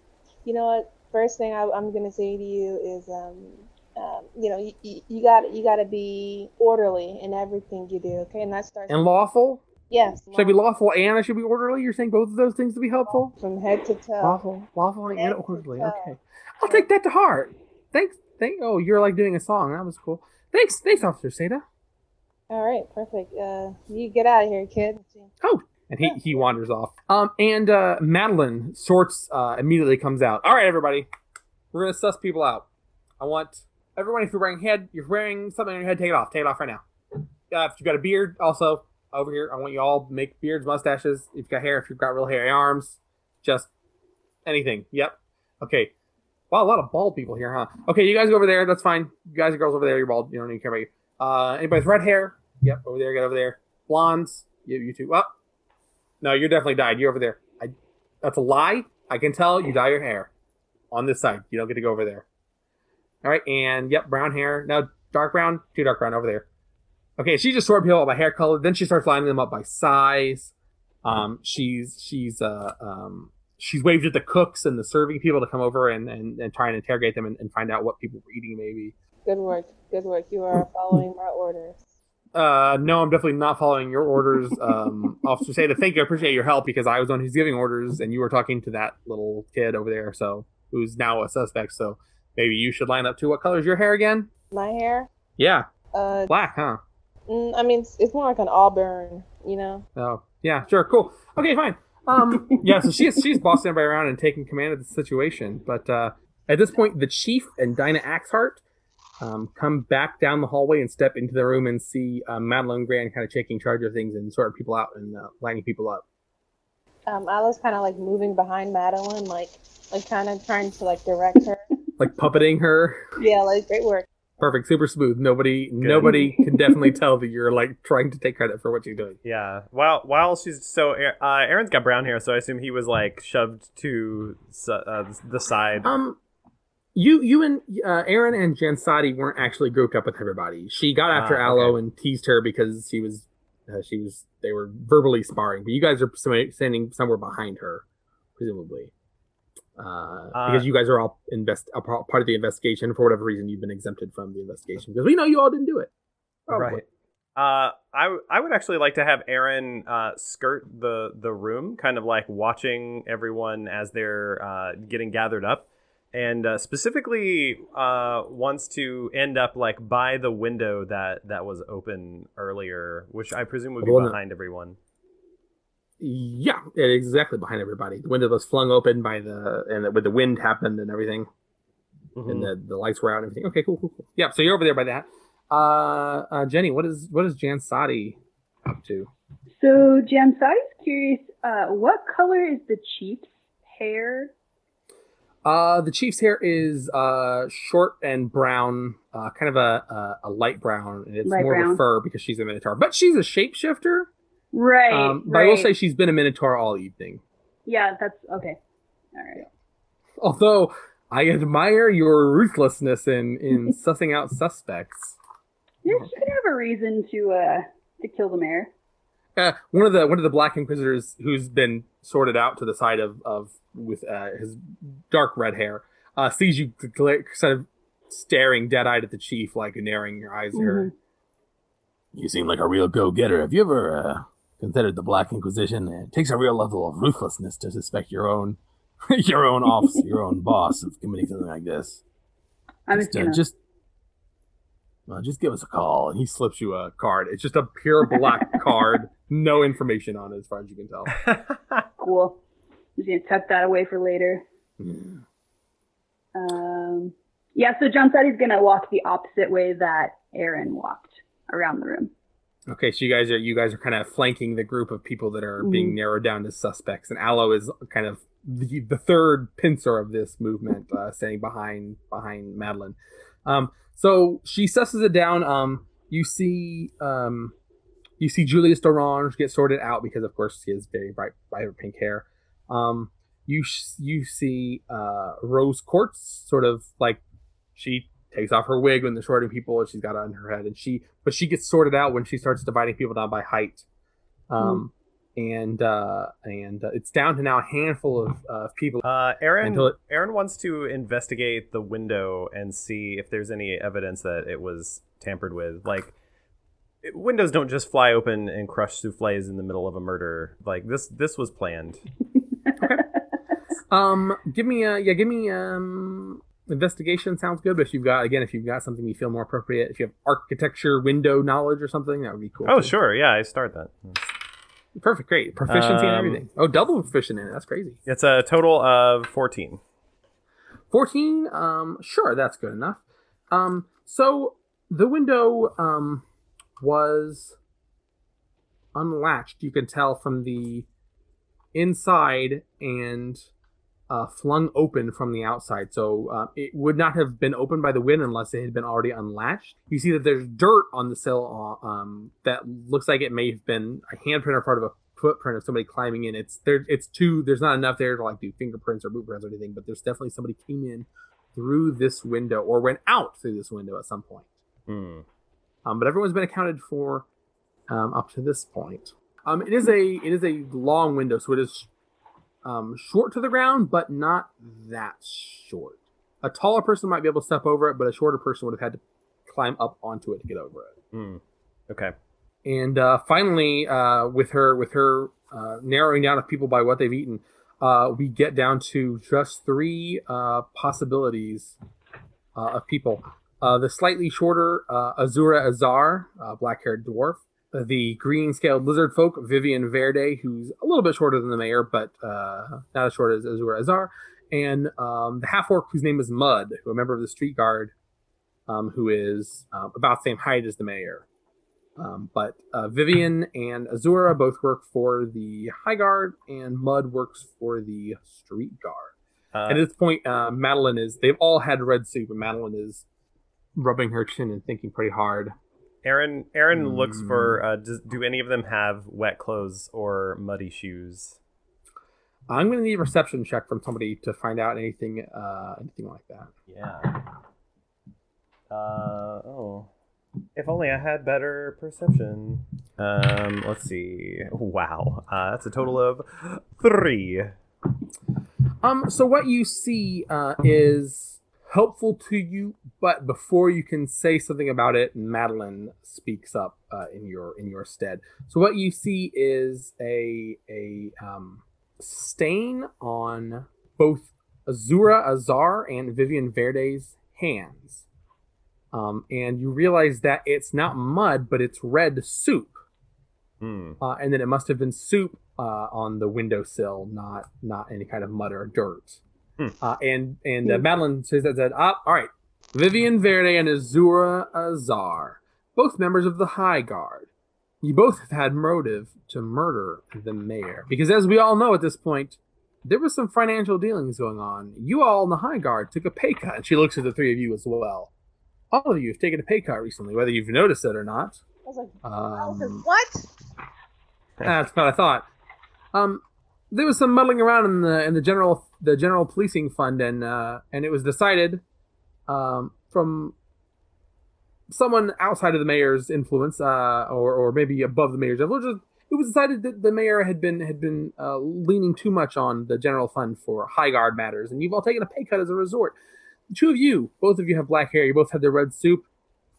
you know what? First thing I, I'm gonna say to you is, um, um, you know, you, you got you got to be orderly in everything you do. Okay, and that starts. And lawful? Yes, Should I be lawful and I should be orderly? You're saying both of those things to be helpful? from head to toe. Lawful, lawful, and orderly. Okay, I'll take that to heart. Thanks. Thank. Oh, you're like doing a song. That was cool. Thanks. Thanks, Officer Seda. All right, perfect. Uh, you get out of here, kid. Oh, and he he wanders off. Um, and uh, Madeline sorts uh immediately comes out. All right, everybody, we're gonna suss people out. I want everyone. If you're wearing head, you're wearing something on your head. Take it off. Take it off right now. Uh, if you've got a beard, also over here, I want you all make beards, mustaches. If you've got hair, if you've got real hairy arms, just anything. Yep. Okay. Wow, a lot of bald people here, huh? Okay, you guys go over there. That's fine. You guys and girls over there, you're bald. You don't to care about you. Uh, anybody with red hair? Yep, over there. Get over there. Blondes? You, you two. Well, no, you're definitely dyed. You're over there. I, that's a lie. I can tell you dye your hair on this side. You don't get to go over there. All right, and yep, brown hair. Now dark brown, too dark brown over there. Okay, she just sorted people out by hair color. Then she starts lining them up by size. Um, she's she's uh um she's waved at the cooks and the serving people to come over and, and, and try and interrogate them and, and find out what people were eating maybe. Good work. Good work. You are following my orders. Uh, no, I'm definitely not following your orders. Um, *laughs* Officer Say thank you. I appreciate your help because I was the one who's giving orders and you were talking to that little kid over there, so who's now a suspect. So maybe you should line up to what color is your hair again? My hair? Yeah, Uh, black, huh? Mm, I mean, it's, it's more like an auburn, you know? Oh, yeah, sure, cool. Okay, fine. Um, *laughs* yeah, so she's she's bossing everybody around and taking command of the situation. But uh, at this point, the chief and Dinah Axhart um, come back down the hallway and step into the room and see uh, Madeline Grand kind of taking charge of things and sorting people out and uh, lining people up. Um, I was kind of like moving behind Madeline, like, like kind of trying to like direct her. *laughs* Like puppeting her. Yeah, like great work. Perfect, super smooth. Nobody, nobody *laughs* can definitely tell that you're like trying to take credit for what you're doing. Yeah. While while she's so uh, Aaron's got brown hair, so I assume he was like shoved to uh, the side. Um, you, you and uh, Aaron and Jansadi weren't actually grouped up with everybody. She got after Ah, Aloe okay. and teased her because she was, uh, she was, they were verbally sparring. But you guys are standing somewhere behind her, presumably, uh, Uh, because you guys are all invest a part of the investigation. For whatever reason, you've been exempted from the investigation because we know you all didn't do it. Probably. Right. Uh, I w- I would actually like to have Aaron uh, skirt the the room, kind of like watching everyone as they're uh, getting gathered up, and uh, specifically uh, wants to end up like by the window that that was open earlier, which I presume would be behind everyone. Yeah, yeah, exactly behind everybody. The window was flung open by the and the, with the wind happened and everything. Mhm. and the, the lights were out and everything. Okay, cool, cool, cool. Yeah, so you're over there by that. Uh, uh Jenny, what is what is Jansadi up to? So Jansadi's curious, uh, what color is the chief's hair? Uh, the chief's hair is uh short and brown, uh, kind of a a, a light brown, and it's Light more of a fur because she's a minotaur. But she's a shapeshifter. Right. Um, but right. I will say she's been a minotaur all evening. yeah, that's okay. All right. Although I admire your ruthlessness in in *laughs* sussing out suspects. Yeah, she could have a reason to uh to kill the mayor. Uh, one of the one of the Black Inquisitors who's been sorted out to the side of of with uh, his dark red hair uh, sees you gla- sort of staring dead eyed at the chief, like narrowing your eyes at her. You seem like a real go-getter. Have you ever uh, considered the Black Inquisition? It takes a real level of ruthlessness to suspect your own, *laughs* your own office, your own boss of committing something like this. I'm Just, just uh, gonna. just, well, just give us a call. And he slips you a card. It's just a pure black *laughs* card, no information on it as far as you can tell. *laughs* cool. I'm just gonna tuck that away for later. Yeah. Um, yeah, so he's gonna walk the opposite way that Aaron walked around the room. Okay, so you guys are you guys are kind of flanking the group of people that are being Mhm. narrowed down to suspects, and Aloe is kind of the, the third pincer of this movement, uh, standing behind behind Madeline. Um, so she susses it down. Um, you see, um, you see Julius Dorange get sorted out because, of course, he has very bright, bright pink hair. Um, you sh- you see uh, Rose Quartz sort of like she takes off her wig when they're sorting people and she's got it on her head and she but she gets sorted out when she starts dividing people down by height um and uh and uh, it's down to now a handful of uh, people Uh, Aaron Until it- Aaron wants to investigate the window and see if there's any evidence that it was tampered with. Like it- windows don't just fly open and crush souffles in the middle of a murder. Like this this was planned. *laughs* um give me a yeah give me um investigation sounds good but if you've got again if you've got something you feel more appropriate if you have architecture window knowledge or something that would be cool Oh too. sure, yeah, I start that. perfect. Great. Proficiency and Um, everything. Oh double proficient in it. That's crazy. It's a total of fourteen. 14 um sure that's good enough. Um so the window um was unlatched you can tell from the inside and uh, flung open from the outside so uh, it would not have been opened by the wind unless it had been already unlatched you see that there's dirt on the sill uh, um, that looks like it may have been a handprint or part of a footprint of somebody climbing in it's there it's too there's not enough there to like do fingerprints or boot prints or anything but there's definitely somebody came in through this window or went out through this window at some point Hmm. um, but everyone's been accounted for um, up to this point. Um, it is a it is a long window, so it is um, short to the ground, but not that short. A taller person might be able to step over it, but a shorter person would have had to climb up onto it to get over it. Hmm. Okay. And uh, finally, uh, with her with her uh, narrowing down of people by what they've eaten, uh, we get down to just three uh, possibilities uh, of people. Uh, the slightly shorter uh, Azura Azar, uh, black haired dwarf. Uh, the green scaled lizard folk, Vivian Verde, who's a little bit shorter than the mayor, but uh, not as short as Azura Azar. And um, the half orc, whose name is Mud, who a member of the street guard, um, who is um, about the same height as the mayor. Um, but uh, Vivian and Azura both work for the High Guard, and Mud works for the Street Guard. Uh, At this point, uh, Madeline is, they've all had red soup, and Madeline is rubbing her chin and thinking pretty hard. Aaron Aaron looks Hmm. for uh, does, do any of them have wet clothes or muddy shoes? I'm going to need a perception check from somebody to find out anything, uh, anything like that. Yeah. Uh oh. If only I had better perception. Um, let's see. Wow. Uh, that's a total of three. Um, so what you see uh, is helpful to you, but before you can say something about it, Madeline speaks up uh, in your in your stead. So what you see is a a um, stain on both Azura Azar and Vivian Verde's hands, um, and you realize that it's not mud, but it's red soup Hmm. uh, and then it must have been soup uh, on the windowsill, not not any kind of mud or dirt. Hmm. Uh, and and uh, Hmm. Madeline says that, that ah, all right, Vivian Verde and Azura Azar, both members of the High Guard. You both have had motive to murder the mayor because, as we all know at this point, there was some financial dealings going on. You all in the High Guard took a pay cut, and she looks at the three of you as well. All of you have taken a pay cut recently, whether you've noticed it or not. I was like, Um, what? that's what I thought. Um, there was some muddling around in the in the general the general policing fund, and uh, and it was decided um, from someone outside of the mayor's influence, uh, or or maybe above the mayor's influence. It was decided that the mayor had been had been uh, leaning too much on the general fund for high guard matters, and you've all taken a pay cut as a resort. The two of you, both of you have black hair. You both have the red soup.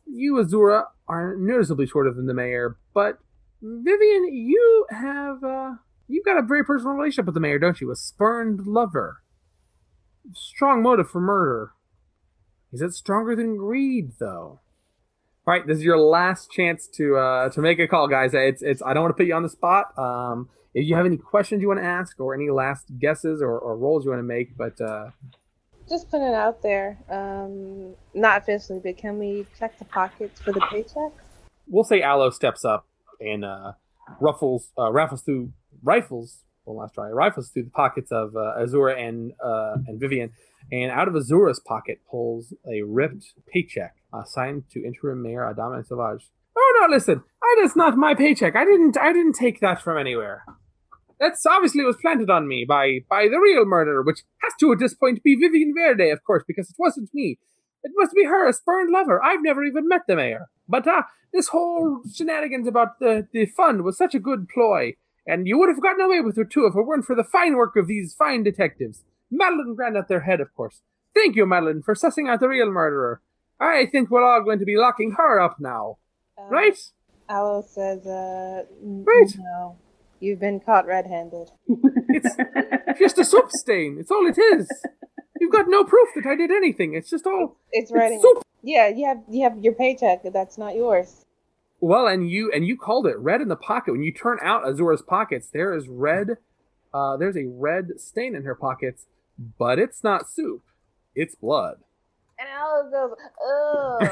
You, Azura, are noticeably shorter than the mayor, but Vivian, you have uh, you've got a very personal relationship with the mayor, don't you? A spurned lover. Strong motive for murder. Is it stronger than greed, though? All right, this is your last chance to uh, to make a call, guys. It's it's. I don't want to put you on the spot. Um, if you have any questions you want to ask, or any last guesses or, or rolls you want to make, but uh, Just put it out there. Um, not officially, but can we check the pockets for the paycheck? we'll say Aloe steps up and uh, ruffles uh, raffles through rifles. Well, last try rifles through the pockets of uh, Azura and uh, and Vivian, and out of Azura's pocket pulls a ripped paycheck signed to interim mayor Adama Sauvage. Oh no! Listen, I, that's not my paycheck. I didn't. I didn't take that from anywhere. That's obviously was planted on me by by the real murderer, which has to at this point be Vivian Verde, of course, because it wasn't me. It must be her, a spurned lover. I've never even met the mayor. But uh, this whole shenanigans about the, the fund was such a good ploy, and you would have gotten away with it too if it weren't for the fine work of these fine detectives. Madeline Grand at their head, of course. Thank you, Madeline, for sussing out the real murderer. I think we're all going to be locking her up now, Um, right? Aloe says, uh, n- Right. no, you've been caught red-handed. It's just a soup stain. It's all it is. You've got no proof that I did anything. It's just all It's it's writing. soup. Yeah, you have you have your paycheck. That's not yours. Well, and you and you called it red in the pocket. When you turn out Azura's pockets, there is red. Uh, there's a red stain in her pockets, but it's not soup. It's blood. And Alice goes,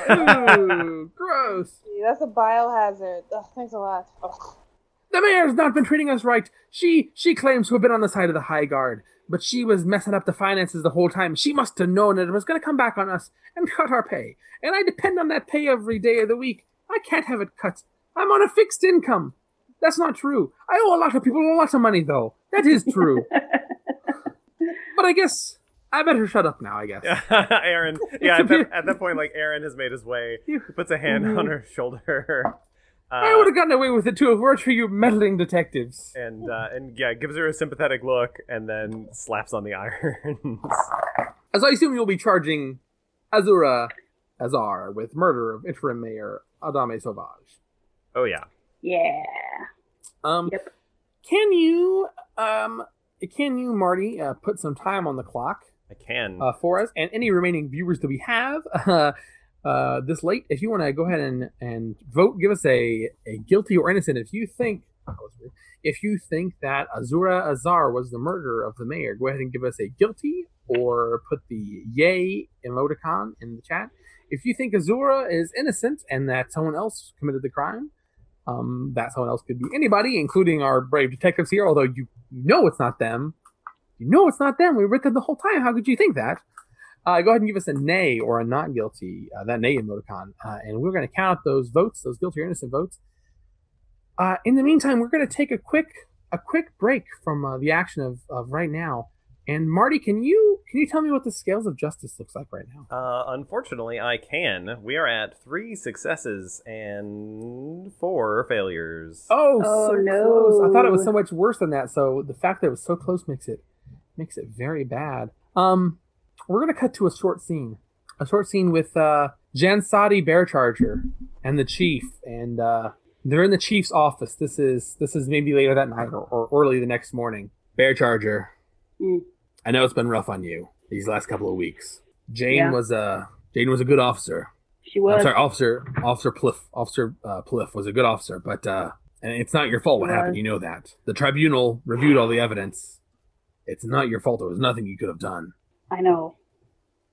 ugh. *laughs* Gross. *laughs* That's a biohazard. Ugh, thanks a lot. Ugh. The mayor's not been treating us right. She she claims to have been on the side of the high guard, but she was messing up the finances the whole time. She must have known that it was going to come back on us and cut our pay. And I depend on that pay every day of the week. I can't have it cut. I'm on a fixed income. That's not true. I owe a lot of people a lot of money, though. That is true. *laughs* but I guess I better shut up now. I guess. *laughs* Aaron, yeah, at that, at that point, like Aaron has made his way. He puts a hand on her shoulder. *laughs* I Uh, would have gotten away with it too if it weren't for you meddling detectives. and uh, and yeah, gives her a sympathetic look, and then slaps on the irons. As I assume you'll be charging Azura Azar with murder of interim mayor Adame Sauvage. oh yeah. Yeah. Um, Yep. can you, um, can you, Marty, uh, put some time on the clock I can. uh, for us and any remaining viewers that we have *laughs* uh, uh, this late? If you want to go ahead and, and vote, give us a, a guilty or innocent. If you think if you think that Azura Azar was the murderer of the mayor, go ahead and give us a guilty or put the yay emoticon in the chat. If you think Azura is innocent and that someone else committed the crime, um, that someone else could be anybody, including our brave detectives here. Although you know it's not them, you know it's not them. We were with them the whole time. How could you think that? Uh, go ahead and give us a nay or a not guilty, uh, that nay emoticon, uh, and we're going to count those votes, those guilty or innocent votes. Uh, in the meantime, we're going to take a quick a quick break from uh, the action of, of right now. And Marty, can you can you tell me what the scales of justice looks like right now? Uh, unfortunately, I can. We are at three successes and four failures. Oh, Oh, so no. close. I thought it was so much worse than that. So the fact that it was so close makes it makes it very bad. Um, we're gonna cut to a short scene, a short scene with uh, Jansadi Bearcharger and the chief, and uh, they're in the chief's office. This is this is maybe later that night or, or early the next morning. Bearcharger, Mm. I know it's been rough on you these last couple of weeks. Jane Yeah. was a Jane was a good officer. She was. I'm sorry, Officer Officer Pliff. Officer uh, Pliff was a good officer, but uh, and it's not your fault what happened. You know that. The tribunal reviewed all the evidence. It's not your fault. There was nothing you could have done. I know.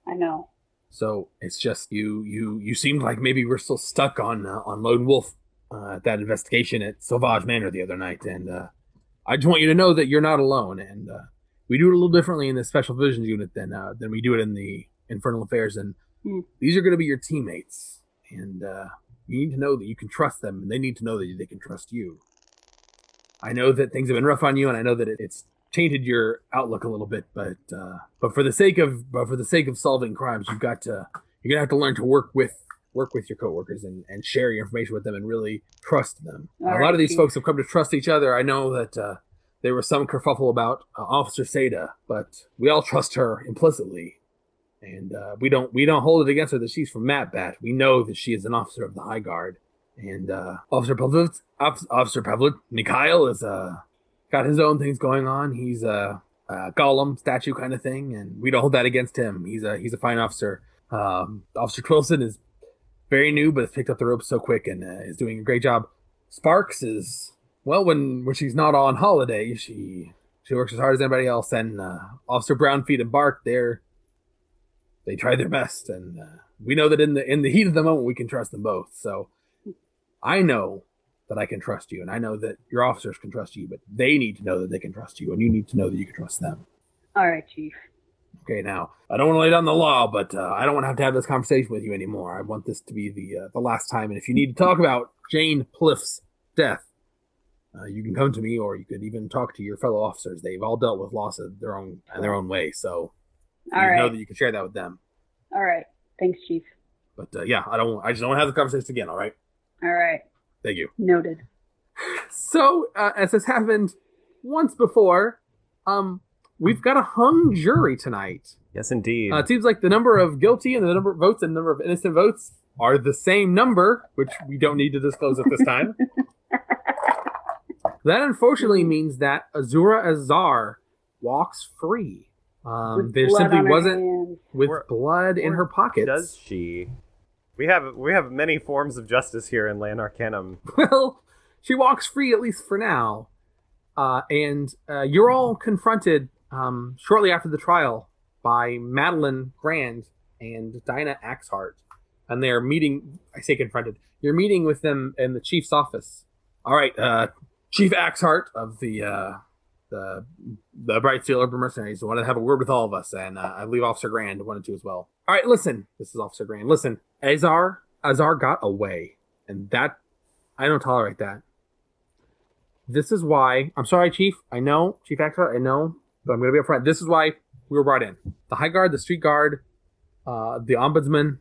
I know. So it's just you. You you seemed like maybe we're still stuck on uh, on Lone Wolf uh, at that investigation at Sauvage Manor the other night, and uh, I just want you to know that you're not alone. And uh, we do it a little differently in the Special Visions Unit than uh, than we do it in the Infernal Affairs. And Hmm. these are going to be your teammates, and uh, you need to know that you can trust them, and they need to know that they can trust you. I know that things have been rough on you, and I know that it, it's tainted your outlook a little bit, but uh, but for the sake of but for the sake of solving crimes, you've got to you're gonna have to learn to work with work with your coworkers and, and share your information with them and really trust them. All a lot right, of these folks have come to trust each other. I know that uh, there was some kerfuffle about uh, Officer Seda, but we all trust her implicitly, and uh, we don't we don't hold it against her that she's from Matbat. We know that she is an officer of the High Guard, and uh, Officer Pavlit, Off- Officer Pavlit Mikhail is uh, got his own things going on. He's a, a golem statue kind of thing, and we don't hold that against him. He's a he's a fine officer. Um, officer Twillson is very new, but has picked up the ropes so quick and uh, is doing a great job. Sparks is well when when she's not on holiday, she she works as hard as anybody else. And uh, Officer Brownfeet and Bark, they're they try their best, and uh, we know that in the in the heat of the moment, we can trust them both. So I know that I can trust you, and I know that your officers can trust you, but they need to know that they can trust you, and you need to know that you can trust them. All right, Chief. Okay, now I don't want to lay down the law, but uh, I don't want to have to have this conversation with you anymore. I want this to be the uh, the last time. And if you need to talk about Jane Pliff's death, uh, you can come to me, or you could even talk to your fellow officers. They've all dealt with loss of their own in their own way, so you All know that you can share that with them. All right. Thanks, Chief. But uh, yeah, I don't. I just don't want to have the conversation again. All right, All right. thank you. Noted. So, uh, as has happened once before, um, we've got a hung jury tonight. Yes, indeed. Uh, it seems like the number of guilty and the number of votes and the number of innocent votes are the same number, which we don't need to disclose at this time. *laughs* that unfortunately means that Azura Azar walks free. Um, there simply wasn't with Or- blood in her pockets. Does she? We have we have many forms of justice here in Lanarcanum. *laughs* well, she walks free at least for now. Uh, and uh, you're all confronted um, shortly after the trial by Madeline Grand and Dinah Axhart. And they're meeting, I say confronted, you're meeting with them in the chief's office. All right, uh, Chief Axhart of the uh, the the Brightfield Urban Mercenaries wanted to have a word with all of us, and uh, I believe Officer Grand wanted to as well. All right, listen, this is Officer Grand. Listen, Azar Azar got away, and that I don't tolerate that. This is why I'm sorry, Chief. I know, Chief Axhart. I know, but I'm going to be upfront. This is why we were brought in. The High Guard, the Street Guard, uh, the Ombudsman.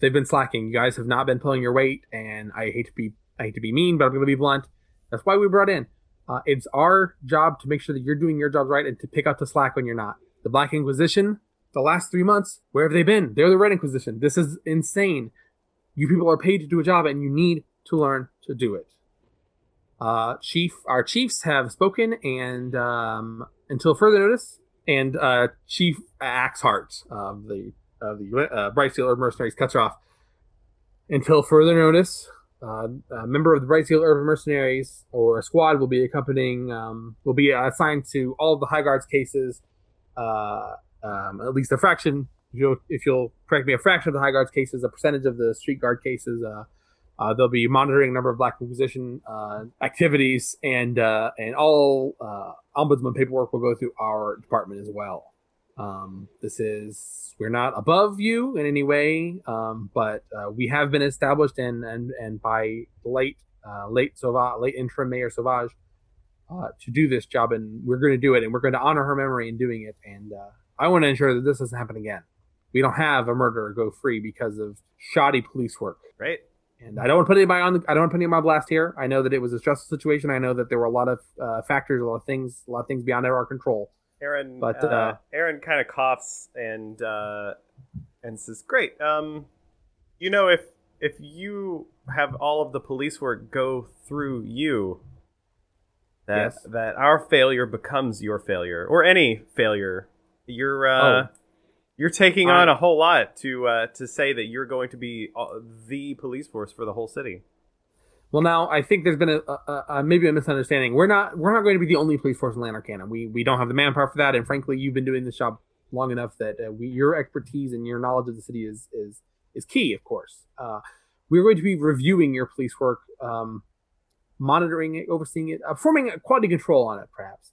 They've been slacking. You guys have not been pulling your weight, and I hate to be I hate to be mean, but I'm going to be blunt. That's why we brought in. Uh, it's our job to make sure that you're doing your jobs right and to pick up the slack when you're not. The Black Inquisition, the last three months, where have they been? They're the Red Inquisition. This is insane. You people are paid to do a job, and you need to learn to do it. Uh, chief, our chiefs have spoken, and um, until further notice, and uh, Chief Axhart of the of the uh, Bright Steel Mercenaries cuts her off. Until further notice, uh, a member of the Bright Steel Urban Mercenaries or a squad will be accompanying, um, will be assigned to all of the High Guards cases, uh, um, at least a fraction. If you'll, if you'll correct me, a fraction of the High Guards cases, a percentage of the Street Guard cases. Uh, uh, they'll be monitoring a number of Black Inquisition uh, activities, and and all ombudsman paperwork will go through our department as well. Um, this is we're not above you in any way, um, but uh, we have been established, and and and by late uh, late Sauvage, late interim Mayor Sauvage, to do this job, and we're going to do it, and we're going to honor her memory in doing it, and I want to ensure that this doesn't happen again. We don't have a murderer go free because of shoddy police work. Right. And I don't want to put anybody on. The, I don't want to put anybody on blast here. I know that it was a stressful situation. I know that there were a lot of uh, factors, a lot of things, a lot of things beyond our control. Aaron, But, uh, uh, Aaron kind of coughs and uh, and says, "Great. Um, you know, if if you have all of the police work go through you, that Yes. that our failure becomes your failure, or any failure. You're uh, Oh. you're taking I- on a whole lot to uh, to say that you're going to be uh, the police force for the whole city. Well, now I think there's been a, a, a maybe a misunderstanding. We're not we're not going to be the only police force in Lanarkana. We we don't have the manpower for that, and frankly, you've been doing this job long enough that uh, we, your expertise and your knowledge of the city is is is key. Of course, uh, we're going to be reviewing your police work, um, monitoring it, overseeing it, uh, performing a quality control on it, perhaps.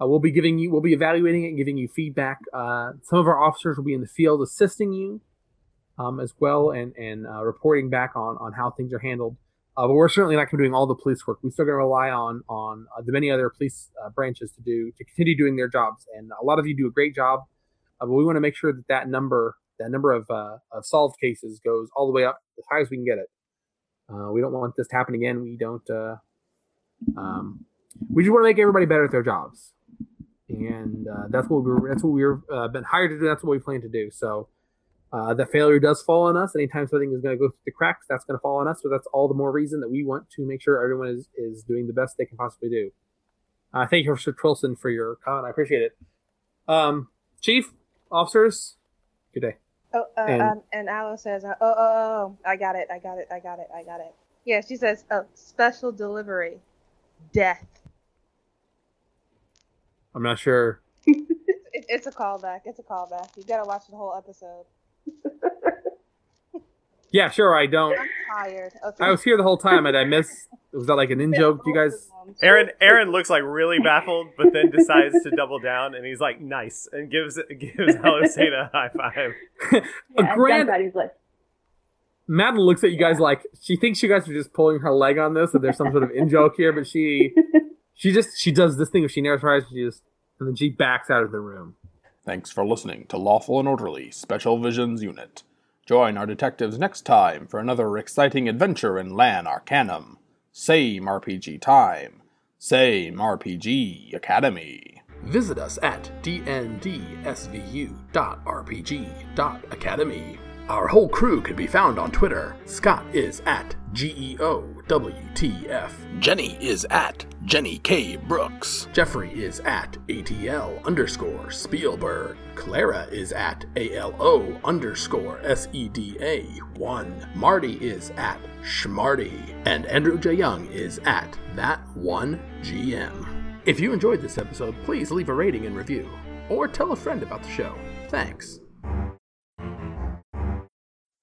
Uh, we'll be giving you, we'll be evaluating it, and giving you feedback. Uh, some of our officers will be in the field assisting you um, as well, and and uh, reporting back on on how things are handled. Uh, but we're certainly not going to be doing all the police work. We're still going to rely on on uh, the many other police uh, branches to do to continue doing their jobs. And a lot of you do a great job, uh, but we want to make sure that that number that number of, uh, of solved cases goes all the way up as high as we can get it. Uh, we don't want this to happen again. We don't. Um, we just want to make everybody better at their jobs, and that's what we were. That's what we've been hired to do. That's what we plan to do. So uh, that failure does fall on us. Anytime something is going to go through the cracks, that's going to fall on us. So that's all the more reason that we want to make sure everyone is, is doing the best they can possibly do. Uh, thank you, Mr. Twillson, for your comment. I appreciate it. Um, Chief, officers, good day. Oh, uh, And- um, and Aloe says, uh, "Oh, oh, oh, I got it, I got it, I got it, I got it." Yeah, she says, "Oh, special delivery, death." I'm not sure. *laughs* It, it's a callback. It's a callback. You gotta watch the whole episode. *laughs* Yeah, sure. I don't. I'm tired. Okay. I was here the whole time, and I missed. Was that like an in joke? You guys. Aaron Aaron looks like really baffled, but then decides to double down, and he's like, "Nice," and gives gives Alisade a high five. *laughs* Yeah, a grand. John's his list. Madeline looks at you guys like she thinks you guys are just pulling her leg on this, that there's some sort of in joke here, but she *laughs* she just she does this thing if she narrows her eyes, she just and then she backs out of the room. Thanks for listening to Lawful and Orderly Special Visions Unit. Join our detectives next time for another exciting adventure in Lanarcanum. Same RPG time, same RPG Academy. Visit us at dndsvu.rpg.academy. Our whole crew can be found on Twitter. Scott is at E GEOWTF. Jenny is at Jenny K. Brooks. Jeffrey is at ATL underscore Spielberg. Clara is at ALO underscore SEDA 1. Marty is at Schmarty. And Andrew J. Young is at That One GM. If you enjoyed this episode, please leave a rating and review, or tell a friend about the show. Thanks.